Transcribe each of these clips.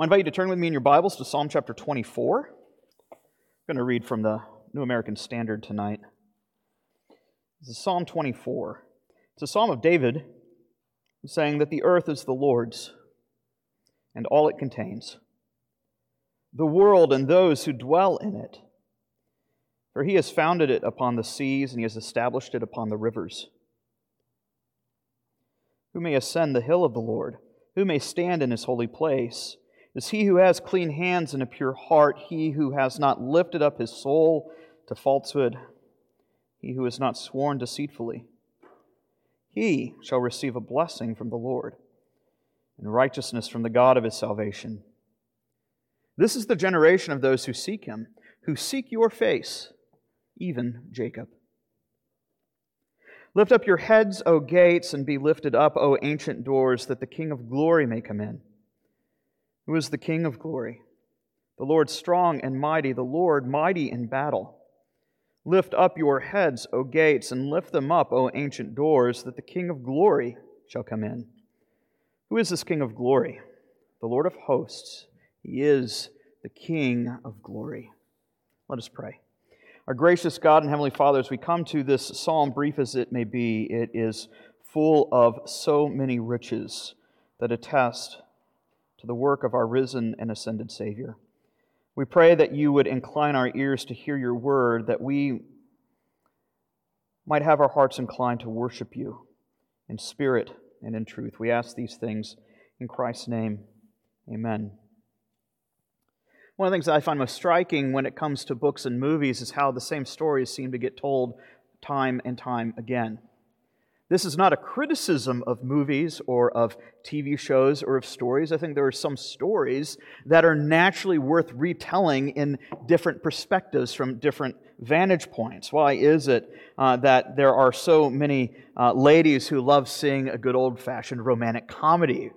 I invite you to turn with me in your Bibles to Psalm chapter 24. I'm going to read from the New American Standard tonight. This is Psalm 24. It's a psalm of David saying that the earth is the Lord's and all it contains, the world and those who dwell in it. For he has founded it upon the seas and he has established it upon the rivers. Who may ascend the hill of the Lord? Who may stand in his holy place? Is he who has clean hands and a pure heart, he who has not lifted up his soul to falsehood, he who has not sworn deceitfully. He shall receive a blessing from the Lord and righteousness from the God of his salvation. This is the generation of those who seek him, who seek your face, even Jacob. Lift up your heads, O gates, and be lifted up, O ancient doors, that the King of glory may come in. Who is the King of glory? The Lord strong and mighty, the Lord mighty in battle. Lift up your heads, O gates, and lift them up, O ancient doors, that the King of glory shall come in. Who is this King of glory? The Lord of hosts. He is the King of glory. Let us pray. Our gracious God and Heavenly Father, as we come to this psalm, brief as it may be, it is full of so many riches that attest to the work of our risen and ascended Savior. We pray that you would incline our ears to hear your word, that we might have our hearts inclined to worship you in spirit and in truth. We ask these things in Christ's name. Amen. One of the things I find most striking when it comes to books and movies is how the same stories seem to get told time and time again. This is not a criticism of movies or of TV shows or of stories. I think there are some stories that are naturally worth retelling in different perspectives from different vantage points. Why is it uh, that there are so many uh, ladies who love seeing a good old fashioned romantic comedy,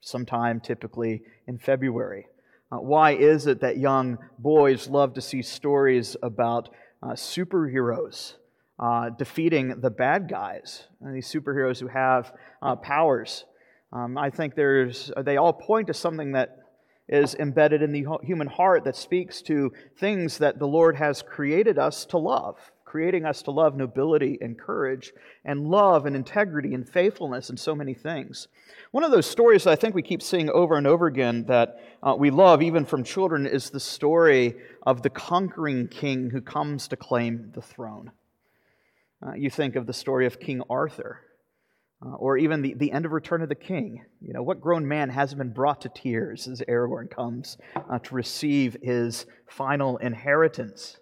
sometime typically in February? Uh, why is it that young boys love to see stories about uh, superheroes uh, defeating the bad guys, and these superheroes who have uh, powers? Um, I think there's, they all point to something that is embedded in the human heart that speaks to things that the Lord has created us to love creating us to love nobility and courage and love and integrity and faithfulness and so many things. One of those stories that I think we keep seeing over and over again that uh, we love, even from children, is the story of the conquering king who comes to claim the throne. Uh, you think of the story of King Arthur. Uh, or even the, the end of Return of the King. You know, what grown man hasn't been brought to tears as Aragorn comes uh, to receive his final inheritance?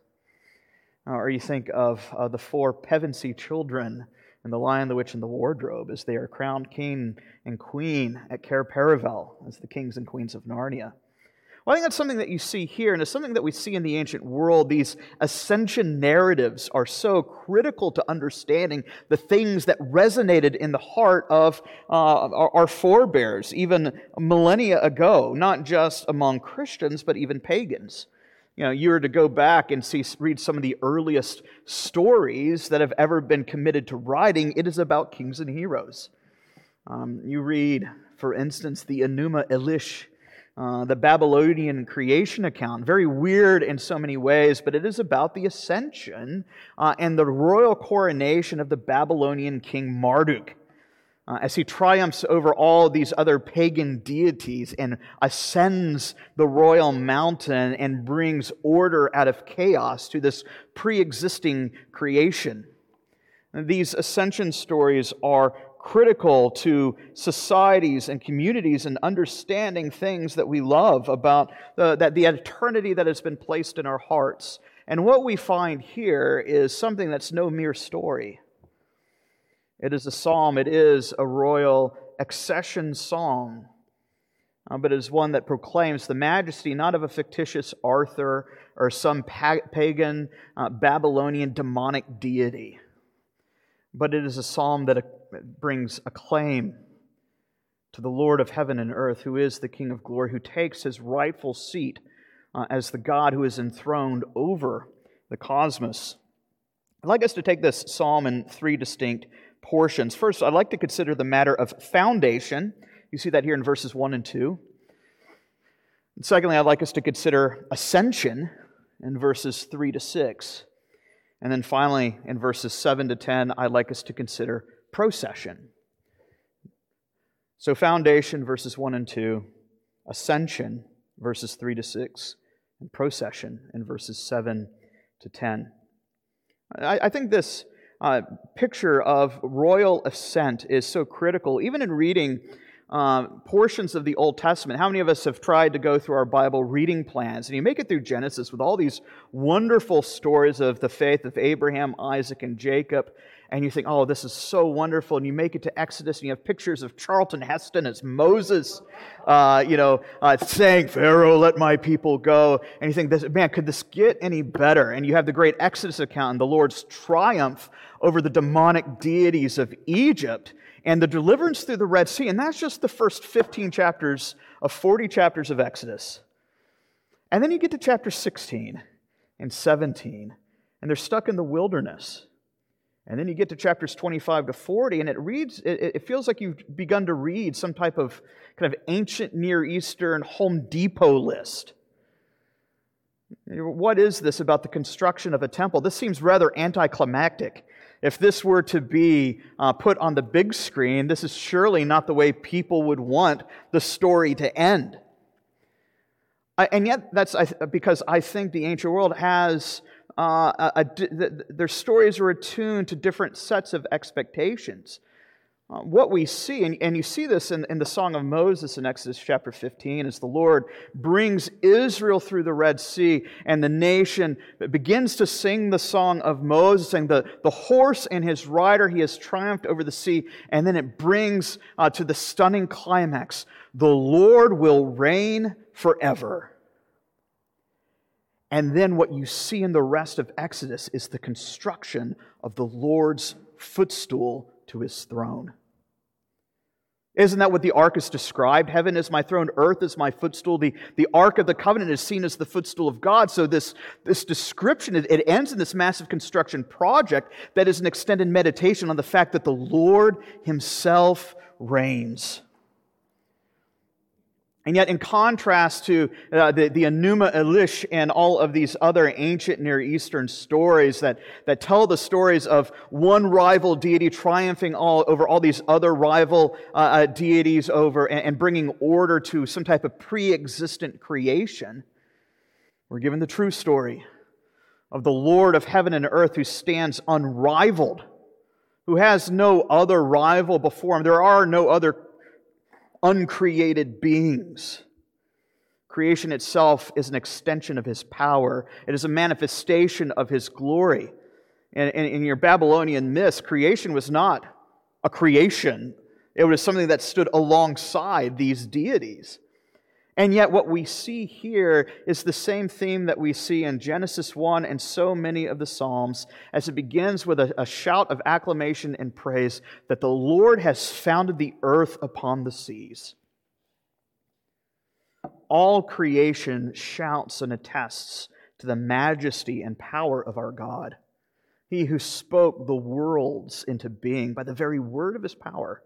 Uh, or you think of uh, the four Pevensie children and the Lion, the Witch, and the Wardrobe as they are crowned king and queen at Cair Paravel as the kings and queens of Narnia. Well, I think that's something that you see here, and it's something that we see in the ancient world. These ascension narratives are so critical to understanding the things that resonated in the heart of uh, our, forebears, even millennia ago, not just among Christians, but even pagans. You know, you were to go back and see, read some of the earliest stories that have ever been committed to writing, it is about kings and heroes. Um, you read, for instance, the Enuma Elish, uh, the Babylonian creation account. Very weird in so many ways, but it is about the ascension uh, and the royal coronation of the Babylonian king Marduk uh, as he triumphs over all these other pagan deities and ascends the royal mountain and brings order out of chaos to this pre existing creation. These ascension stories are critical to societies and communities and understanding things that we love about the, that the eternity that has been placed in our hearts. And what we find here is something that's no mere story. It is a psalm, it is a royal accession song, uh, but it is one that proclaims the majesty not of a fictitious Arthur or some pagan uh, Babylonian demonic deity, but it is a psalm that brings acclaim to the Lord of heaven and earth, who is the King of glory, who takes his rightful seat uh, as the God who is enthroned over the cosmos. I'd like us to take this psalm in three distinct portions. First, I'd like to consider the matter of foundation. You see that here in verses 1 and 2. And secondly, I'd like us to consider ascension in verses 3 to 6. And then finally, in verses 7 to 10, I'd like us to consider procession. So, foundation, verses 1 and 2, ascension, verses 3 to 6, and procession in verses 7 to 10. I, I think this uh, picture of royal ascent is so critical, even in reading uh, portions of the Old Testament. How many of us have tried to go through our Bible reading plans? And you make it through Genesis with all these wonderful stories of the faith of Abraham, Isaac, and Jacob. And you think, oh, this is so wonderful. And you make it to Exodus and you have pictures of Charlton Heston as Moses, uh, you know, uh, saying, Pharaoh, let my people go. And you think, man, could this get any better? And you have the great Exodus account and the Lord's triumph over the demonic deities of Egypt and the deliverance through the Red Sea. And that's just the first 15 chapters of 40 chapters of Exodus. And then you get to chapter 16 and 17, and they're stuck in the wilderness. And then you get to chapters 25 to 40, and it reads, it, it feels like you've begun to read some type of kind of ancient Near Eastern Home Depot list. What is this about the construction of a temple? This seems rather anticlimactic. If this were to be uh, put on the big screen, this is surely not the way people would want the story to end. I, and yet, that's because I think the ancient world has uh, a, a, their stories are attuned to different sets of expectations. Uh, what we see, and, and you see this in, in the Song of Moses in Exodus chapter 15, as the Lord brings Israel through the Red Sea, and the nation begins to sing the song of Moses, saying the, the horse and his rider, he has triumphed over the sea, and then it brings uh, to the stunning climax the Lord will reign forever. And then what you see in the rest of Exodus is the construction of the Lord's footstool to his throne. Isn't that what the ark is described? Heaven is my throne, earth is my footstool. The, the ark of the covenant is seen as the footstool of God. So, this, this description, it, it ends in this massive construction project that is an extended meditation on the fact that the Lord Himself reigns. And yet, in contrast to uh, the, the Enuma Elish and all of these other ancient Near Eastern stories that, that tell the stories of one rival deity triumphing all, over all these other rival uh, uh, deities over and, and bringing order to some type of pre existent creation, we're given the true story of the Lord of heaven and earth who stands unrivaled, who has no other rival before him. There are no other uncreated beings. Creation itself is an extension of his power, it is a manifestation of his glory. And in your Babylonian myths, creation was not a creation, it was something that stood alongside these deities. And yet, what we see here is the same theme that we see in Genesis 1 and so many of the Psalms, as it begins with a, a, shout of acclamation and praise that the Lord has founded the earth upon the seas. All creation shouts and attests to the majesty and power of our God, He who spoke the worlds into being by the very word of His power.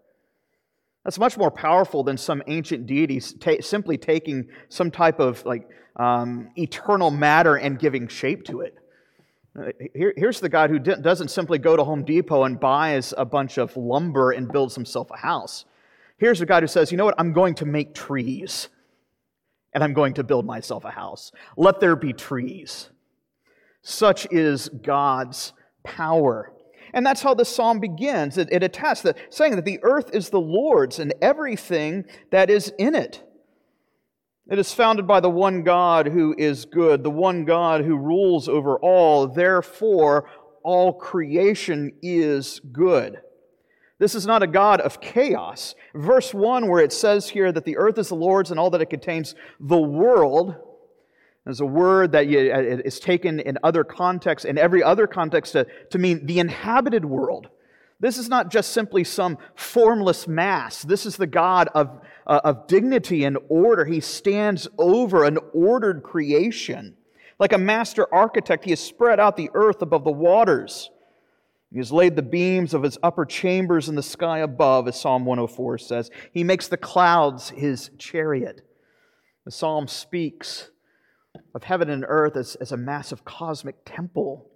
That's much more powerful than some ancient deities ta- simply taking some type of like um, eternal matter and giving shape to it. Uh, here, here's the God who doesn't simply go to Home Depot and buys a bunch of lumber and builds himself a house. Here's the God who says, you know what, I'm going to make trees and I'm going to build myself a house. Let there be trees. Such is God's power. And that's how the psalm begins. It, it attests that, saying that the earth is the Lord's and everything that is in it. It is founded by the one God who is good, the one God who rules over all. Therefore, all creation is good. This is not a God of chaos. Verse 1, where it says here that the earth is the Lord's and all that it contains, the world, is a word that uh, is taken in other contexts, in every other context, to, to mean the inhabited world. This is not just simply some formless mass. This is the God of, uh, of dignity and order. He stands over an ordered creation. Like a master architect, he has spread out the earth above the waters. He has laid the beams of his upper chambers in the sky above, as Psalm 104 says. He makes the clouds his chariot. The psalm speaks of heaven and earth as, as a massive cosmic temple,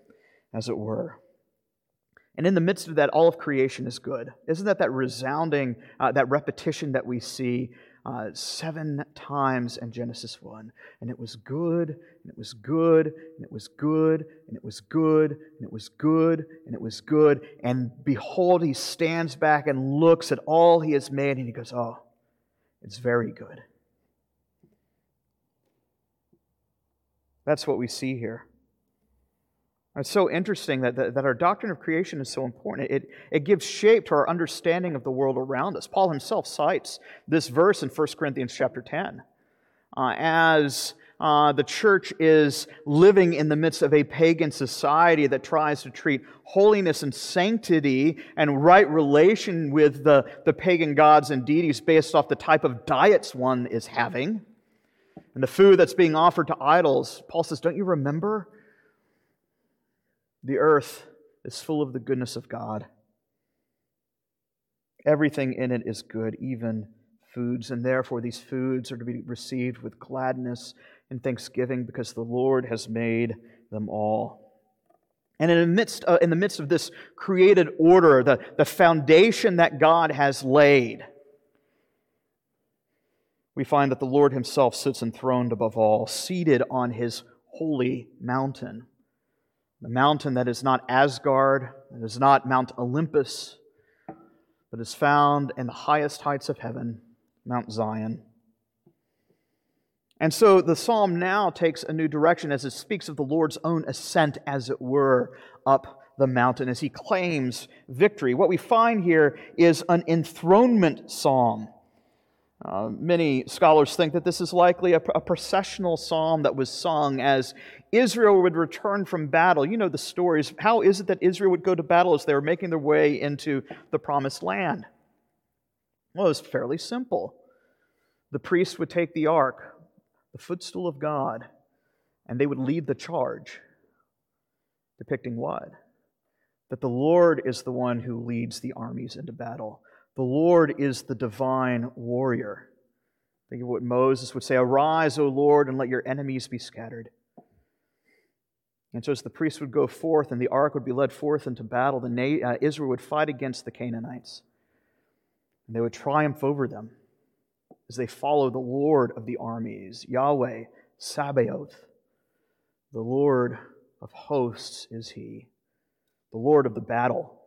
as it were. And in the midst of that, all of creation is good. Isn't that that resounding, uh, that repetition that we see uh, seven times in Genesis 1? And it was good, and it was good, and it was good, and it was good, and it was good, and it was good. And behold, he stands back and looks at all he has made, and he goes, Oh, it's very good. That's what we see here. It's so interesting that, that, that, our doctrine of creation is so important. It, it gives shape to our understanding of the world around us. Paul himself cites this verse in 1 Corinthians chapter 10 uh, as uh, the church is living in the midst of a pagan society that tries to treat holiness and sanctity and right relation with the, the pagan gods and deities based off the type of diets one is having and the food that's being offered to idols. Paul says, Don't you remember? The earth is full of the goodness of God. Everything in it is good, even foods, and therefore these foods are to be received with gladness and thanksgiving because the Lord has made them all. And in the midst, uh, in the midst of this created order, the, the foundation that God has laid, we find that the Lord Himself sits enthroned above all, seated on His holy mountain the mountain that is not Asgard, that is not Mount Olympus, but is found in the highest heights of heaven, Mount Zion. And so the psalm now takes a new direction as it speaks of the Lord's own ascent, as it were, up the mountain as he claims victory. What we find here is an enthronement psalm. Uh, many scholars think that this is likely a, a, processional psalm that was sung as Israel would return from battle. You know the stories. How is it that Israel would go to battle as they were making their way into the promised land? Well, it was fairly simple. The priest would take the ark, the footstool of God, and they would lead the charge, depicting what? That the Lord is the one who leads the armies into battle. The Lord is the divine warrior. Think of what Moses would say Arise, O Lord, and let your enemies be scattered. And so, as the priests would go forth and the ark would be led forth into battle, the Na- uh, Israel would fight against the Canaanites. And they would triumph over them as they follow the Lord of the armies, Yahweh, Sabaoth. The Lord of hosts is He, the Lord of the battle.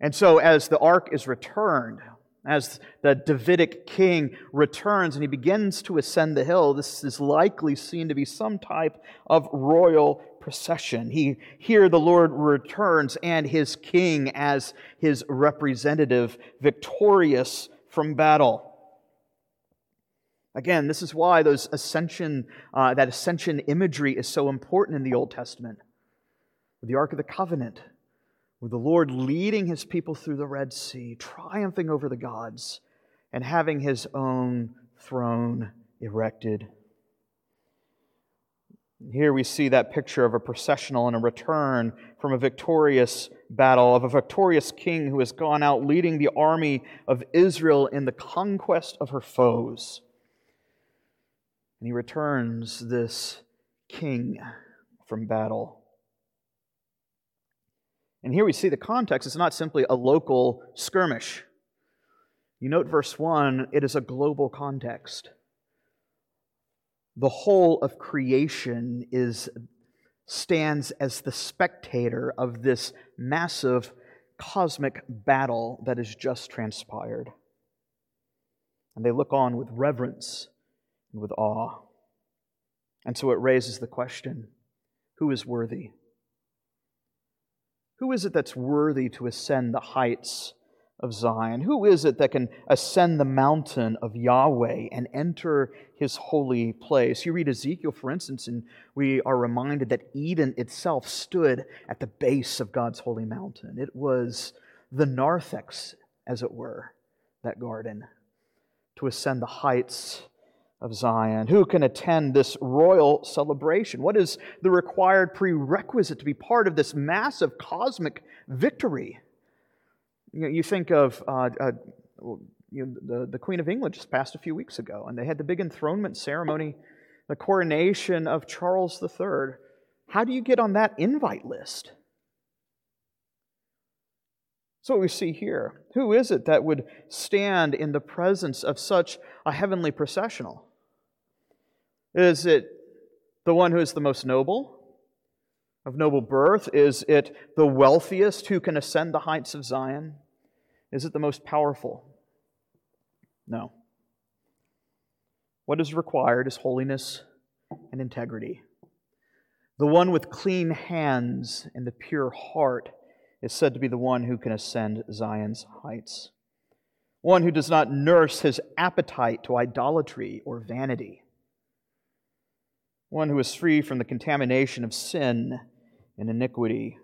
And so, as the ark is returned, as the Davidic king returns and he begins to ascend the hill, this is likely seen to be some type of royal procession. He, here, the Lord returns and his king as his representative, victorious from battle. Again, this is why those ascension, uh, that ascension imagery is so important in the Old Testament. The Ark of the Covenant, with the Lord leading his people through the Red Sea, triumphing over the gods, and having his own throne erected. Here we see that picture of a processional and a return from a victorious battle, of a victorious king who has gone out leading the army of Israel in the conquest of her foes. And he returns this king from battle. And here we see the context It's not simply a local skirmish. You note verse 1, it is a global context. The whole of creation is stands as the spectator of this massive cosmic battle that has just transpired. And they look on with reverence and with awe. And so it raises the question who is worthy? Who is it that's worthy to ascend the heights of Zion? Who is it that can ascend the mountain of Yahweh and enter his holy place? You read Ezekiel, for instance, and we are reminded that Eden itself stood at the base of God's holy mountain. It was the narthex, as it were, that garden, to ascend the heights of Zion? Who can attend this royal celebration? What is the required prerequisite to be part of this massive cosmic victory? You, know, you think of uh, uh, you know, the, the Queen of England just passed a few weeks ago, and they had the big enthronement ceremony, the coronation of Charles III. How do you get on that invite list? So what we see here. Who is it that would stand in the presence of such a heavenly processional? Is it the one who is the most noble, of noble birth? Is it the wealthiest who can ascend the heights of Zion? Is it the most powerful? No. What is required is holiness and integrity. The one with clean hands and the pure heart is said to be the one who can ascend Zion's heights. One who does not nurse his appetite to idolatry or vanity. One who is free from the contamination of sin and iniquity.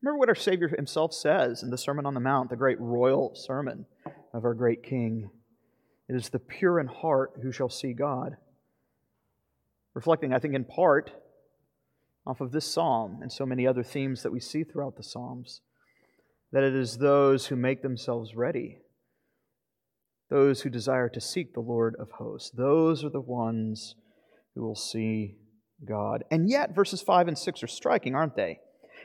Remember what our Savior himself says in the Sermon on the Mount, the great royal sermon of our great King. It is the pure in heart who shall see God. Reflecting, I think, in part off of this psalm and so many other themes that we see throughout the Psalms that it is those who make themselves ready, those who desire to seek the Lord of hosts. Those are the ones who will see God. And yet, verses 5 and 6 are striking, aren't they?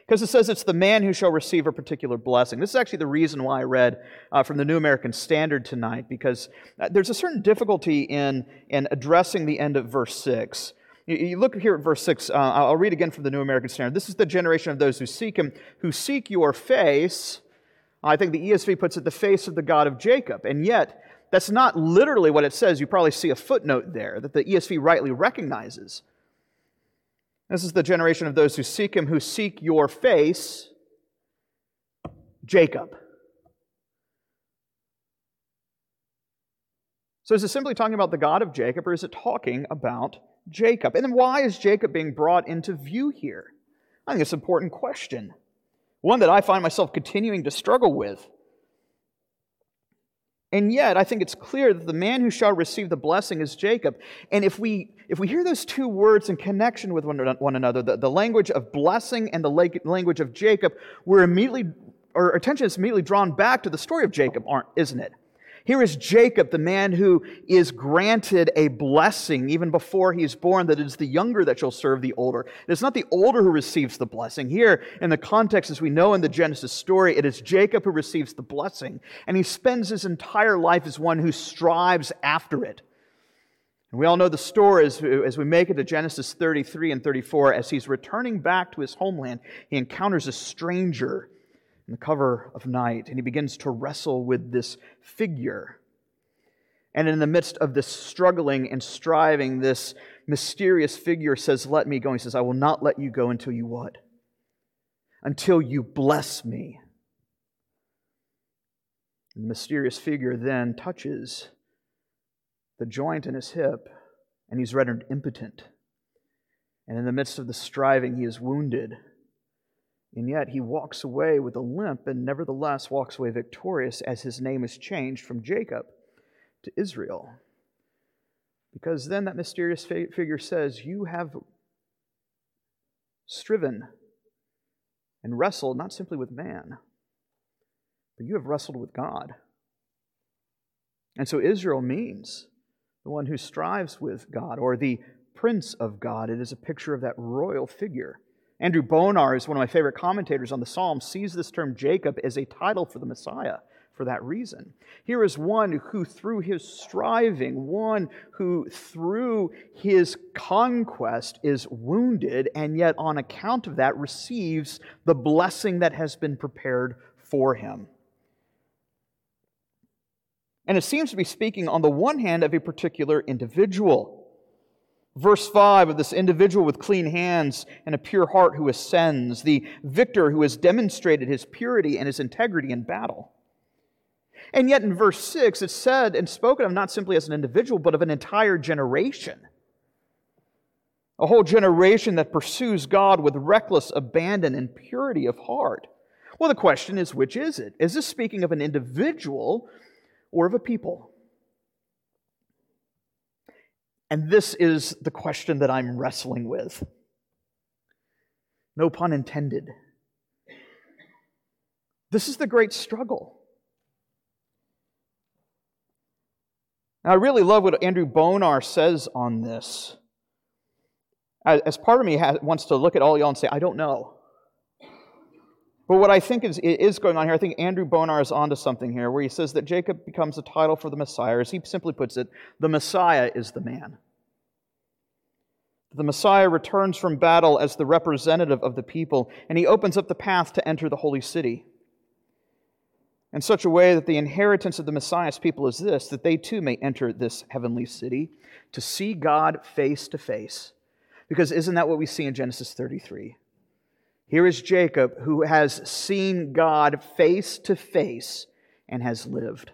Because it says it's the man who shall receive a particular blessing. This is actually the reason why I read uh, from the New American Standard tonight, because uh, there's a certain difficulty in, in addressing the end of verse 6. You look here at verse 6. Uh, I'll read again from the New American Standard. This is the generation of those who seek him, who seek your face. I think the ESV puts it the face of the God of Jacob. And yet, that's not literally what it says. You probably see a footnote there that the ESV rightly recognizes. This is the generation of those who seek him, who seek your face, Jacob. So is it simply talking about the God of Jacob, or is it talking about Jacob. And then why is Jacob being brought into view here? I think it's an important question, one that I find myself continuing to struggle with. And yet, I think it's clear that the man who shall receive the blessing is Jacob. And if we, if we hear those two words in connection with one, one another, the, the language of blessing and the language of Jacob, we're immediately, our attention is immediately drawn back to the story of Jacob, aren't, isn't it? Here is Jacob, the man who is granted a blessing even before he is born, that it is the younger that shall serve the older. It is not the older who receives the blessing. Here, in the context, as we know in the Genesis story, it is Jacob who receives the blessing, and he spends his entire life as one who strives after it. And we all know the story as, as we make it to Genesis 33 and 34. As he's returning back to his homeland, he encounters a stranger in the cover of night, and he begins to wrestle with this figure. And in the midst of this struggling and striving, this mysterious figure says, Let me go. He says, I will not let you go until you what? Until you bless me. And the mysterious figure then touches the joint in his hip, and he's rendered impotent. And in the midst of the striving, he is wounded and yet he walks away with a limp and nevertheless walks away victorious as his name is changed from Jacob to Israel. Because then that mysterious figure says, You have striven and wrestled not simply with man, but you have wrestled with God. And so Israel means the one who strives with God or the prince of God. It is a picture of that royal figure. Andrew Bonar is one of my favorite commentators on the Psalms, sees this term Jacob as a title for the Messiah for that reason. Here is one who, through his striving, one who, through his conquest, is wounded, and yet, on account of that, receives the blessing that has been prepared for him. And it seems to be speaking, on the one hand, of a particular individual Verse 5 of this individual with clean hands and a pure heart who ascends, the victor who has demonstrated his purity and his integrity in battle. And yet in verse 6, it's said and spoken of not simply as an individual, but of an entire generation. A whole generation that pursues God with reckless abandon and purity of heart. Well, the question is which is it? Is this speaking of an individual or of a people? And this is the question that I'm wrestling with. No pun intended. This is the great struggle. Now, I really love what Andrew Bonar says on this. As part of me wants to look at all y'all and say, I don't know. But what I think is, is going on here, I think Andrew Bonar is onto something here, where he says that Jacob becomes a title for the Messiah. As he simply puts it, the Messiah is the man. The Messiah returns from battle as the representative of the people, and he opens up the path to enter the holy city in such a way that the inheritance of the Messiah's people is this that they too may enter this heavenly city to see God face to face. Because isn't that what we see in Genesis 33? Here is Jacob who has seen God face to face and has lived.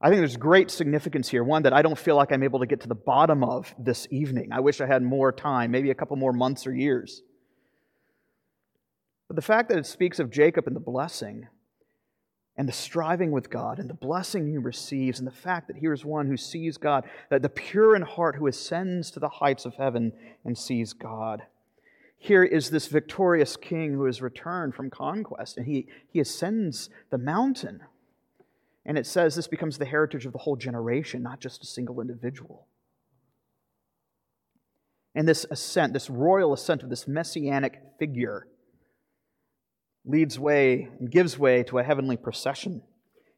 I think there's great significance here. One that I don't feel like I'm able to get to the bottom of this evening. I wish I had more time, maybe a couple more months or years. But the fact that it speaks of Jacob and the blessing and the striving with God and the blessing he receives, and the fact that here is one who sees God, that the pure in heart who ascends to the heights of heaven and sees God. Here is this victorious king who has returned from conquest, and he, he ascends the mountain. And it says this becomes the heritage of the whole generation, not just a single individual. And this ascent, this royal ascent of this messianic figure, leads way and gives way to a heavenly procession.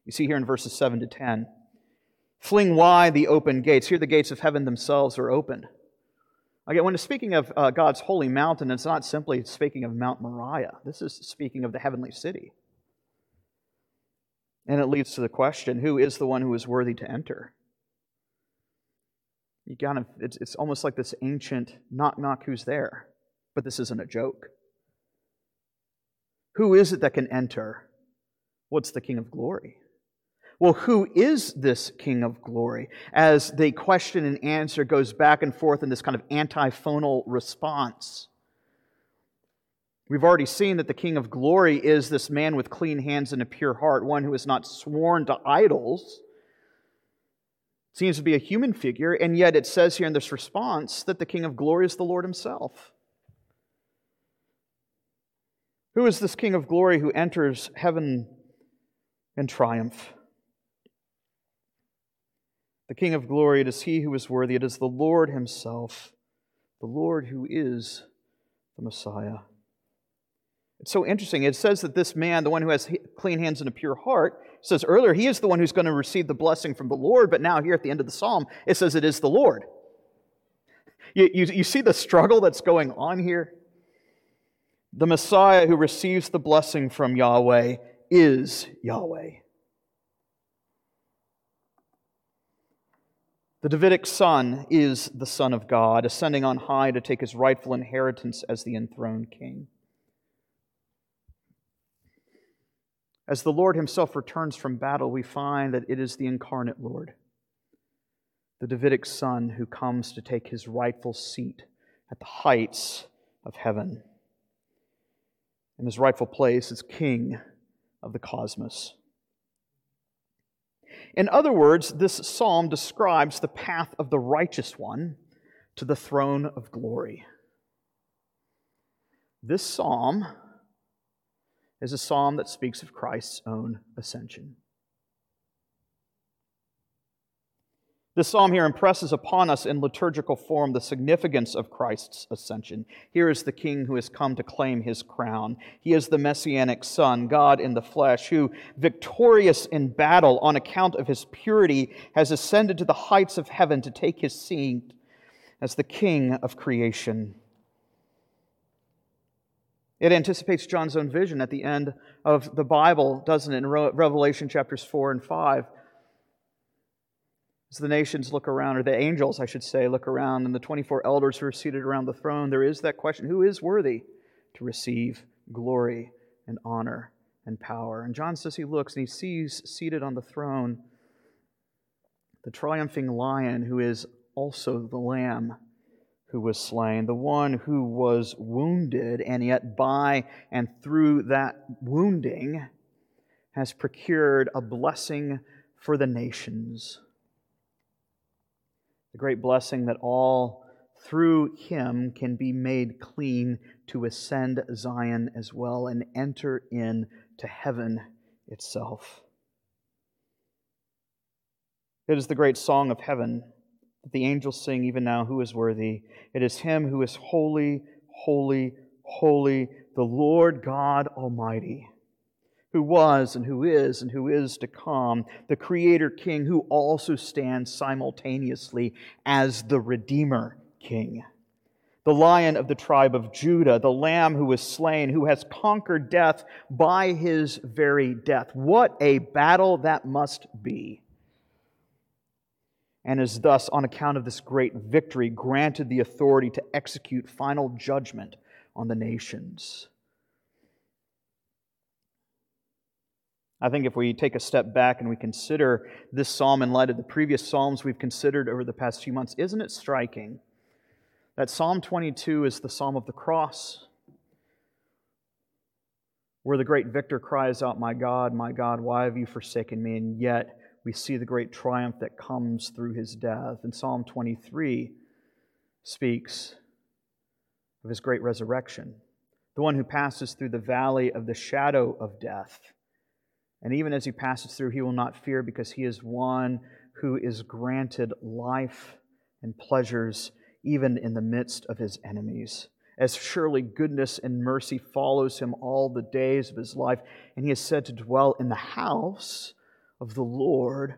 You see here in verses 7 to 10. Fling wide the open gates. Here, the gates of heaven themselves are opened. Again, when it's speaking of uh, God's holy mountain, it's not simply speaking of Mount Moriah. This is speaking of the heavenly city. And it leads to the question who is the one who is worthy to enter? You kind of, it's, it's almost like this ancient knock knock who's there, but this isn't a joke. Who is it that can enter? What's the King of glory? Well, who is this King of glory? As the question and answer goes back and forth in this kind of antiphonal response. We've already seen that the King of glory is this man with clean hands and a pure heart, one who has not sworn to idols. Seems to be a human figure, and yet it says here in this response that the King of glory is the Lord Himself. Who is this King of glory who enters heaven in triumph? The King of glory, it is he who is worthy. It is the Lord himself, the Lord who is the Messiah. It's so interesting. It says that this man, the one who has clean hands and a pure heart, says earlier he is the one who's going to receive the blessing from the Lord, but now here at the end of the psalm, it says it is the Lord. You, you, you see the struggle that's going on here? The Messiah who receives the blessing from Yahweh is Yahweh. The Davidic son is the Son of God, ascending on high to take his rightful inheritance as the enthroned king. As the Lord himself returns from battle, we find that it is the incarnate Lord, the Davidic son, who comes to take his rightful seat at the heights of heaven in his rightful place as king of the cosmos. In other words, this psalm describes the path of the righteous one to the throne of glory. This psalm is a psalm that speaks of Christ's own ascension. This psalm here impresses upon us in liturgical form the significance of Christ's ascension. Here is the king who has come to claim his crown. He is the messianic son, God in the flesh, who, victorious in battle on account of his purity, has ascended to the heights of heaven to take his seat as the king of creation. It anticipates John's own vision at the end of the Bible, doesn't it, in Revelation chapters 4 and 5 as the nations look around, or the angels, I should say, look around, and the 24 elders who are seated around the throne, there is that question who is worthy to receive glory and honor and power? And John says he looks and he sees seated on the throne the triumphing lion who is also the lamb who was slain, the one who was wounded, and yet by and through that wounding has procured a blessing for the nations the great blessing that all through him can be made clean to ascend Zion as well and enter in to heaven itself. It is the great song of heaven that the angels sing even now Who is worthy? It is Him who is holy, holy, holy, the Lord God Almighty, who was and who is and who is to come, the Creator King who also stands simultaneously as the Redeemer King the lion of the tribe of Judah, the lamb who was slain, who has conquered death by his very death. What a battle that must be. And is thus, on account of this great victory, granted the authority to execute final judgment on the nations. I think if we take a step back and we consider this psalm in light of the previous psalms we've considered over the past few months, isn't it striking? that Psalm 22 is the Psalm of the cross, where the great victor cries out, My God, my God, why have you forsaken me? And yet we see the great triumph that comes through his death. And Psalm 23 speaks of his great resurrection, the one who passes through the valley of the shadow of death. And even as he passes through, he will not fear because he is one who is granted life and pleasures even in the midst of his enemies. As surely goodness and mercy follows him all the days of his life, and he is said to dwell in the house of the Lord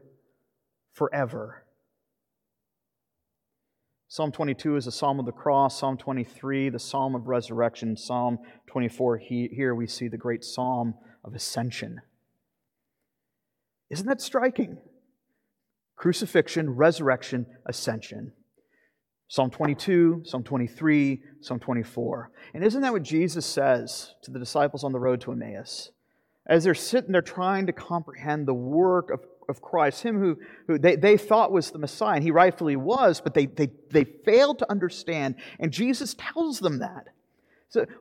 forever. Psalm 22 is a psalm of the cross, Psalm 23, the psalm of resurrection, Psalm 24, here we see the great psalm of ascension. Isn't that striking? Crucifixion, resurrection, ascension. Psalm 22, Psalm 23, Psalm 24. And isn't that what Jesus says to the disciples on the road to Emmaus? As they're sitting there trying to comprehend the work of, of Christ, him who, who they, they thought was the Messiah, and he rightfully was, but they, they, they failed to understand. And Jesus tells them that.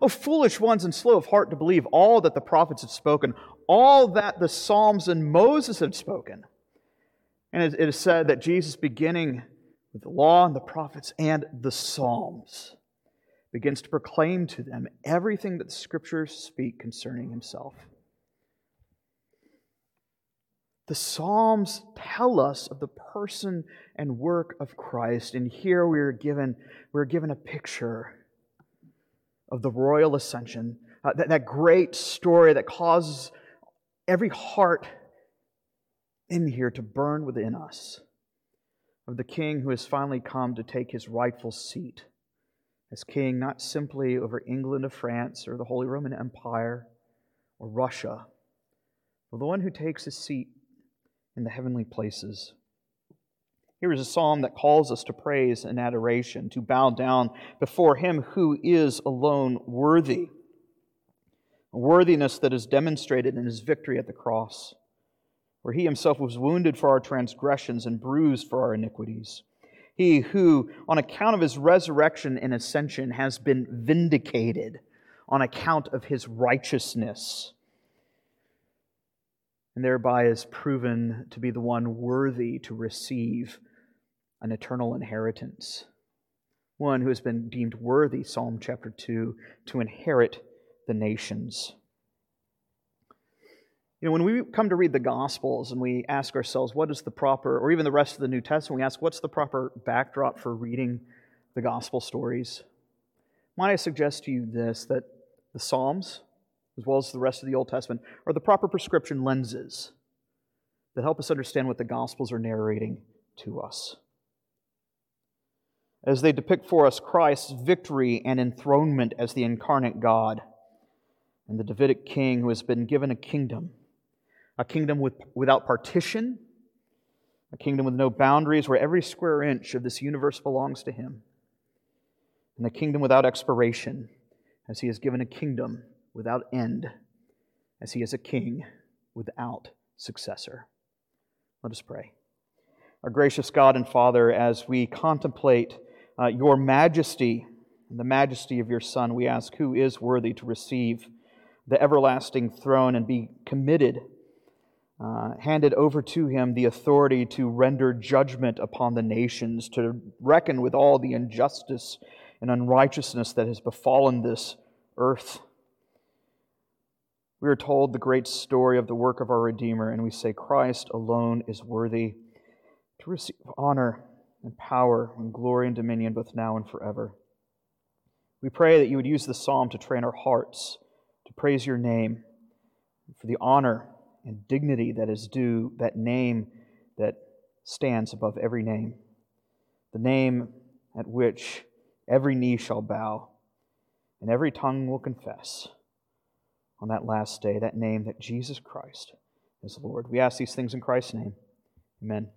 Oh, foolish ones and slow of heart to believe all that the prophets have spoken, all that the Psalms and Moses have spoken. And it is said that Jesus, beginning with the law and the prophets and the Psalms, begins to proclaim to them everything that the scriptures speak concerning himself. The Psalms tell us of the person and work of Christ, and here we are given, we're given a picture of the royal ascension, uh, that, that great story that causes every heart in here to burn within us of the king who has finally come to take his rightful seat as king, not simply over England or France or the Holy Roman Empire or Russia, but the one who takes his seat in the heavenly places. Here is a psalm that calls us to praise and adoration, to bow down before him who is alone worthy. A worthiness that is demonstrated in his victory at the cross where he himself was wounded for our transgressions and bruised for our iniquities. He who, on account of his resurrection and ascension, has been vindicated on account of his righteousness, and thereby is proven to be the one worthy to receive an eternal inheritance. One who has been deemed worthy, Psalm chapter 2, to inherit the nations. You know, when we come to read the Gospels and we ask ourselves, what is the proper, or even the rest of the New Testament, we ask, what's the proper backdrop for reading the Gospel stories? Might I suggest to you this that the Psalms, as well as the rest of the Old Testament, are the proper prescription lenses that help us understand what the Gospels are narrating to us. As they depict for us Christ's victory and enthronement as the incarnate God and the Davidic king who has been given a kingdom a kingdom with, without partition, a kingdom with no boundaries, where every square inch of this universe belongs to Him, and a kingdom without expiration, as He has given a kingdom without end, as He is a king without successor. Let us pray. Our gracious God and Father, as we contemplate uh, your majesty and the majesty of your Son, we ask who is worthy to receive the everlasting throne and be committed uh, handed over to him the authority to render judgment upon the nations, to reckon with all the injustice and unrighteousness that has befallen this earth. We are told the great story of the work of our Redeemer, and we say Christ alone is worthy to receive honor and power and glory and dominion both now and forever. We pray that you would use the psalm to train our hearts to praise your name for the honor and dignity that is due that name that stands above every name, the name at which every knee shall bow and every tongue will confess on that last day, that name that Jesus Christ is Lord. We ask these things in Christ's name. Amen.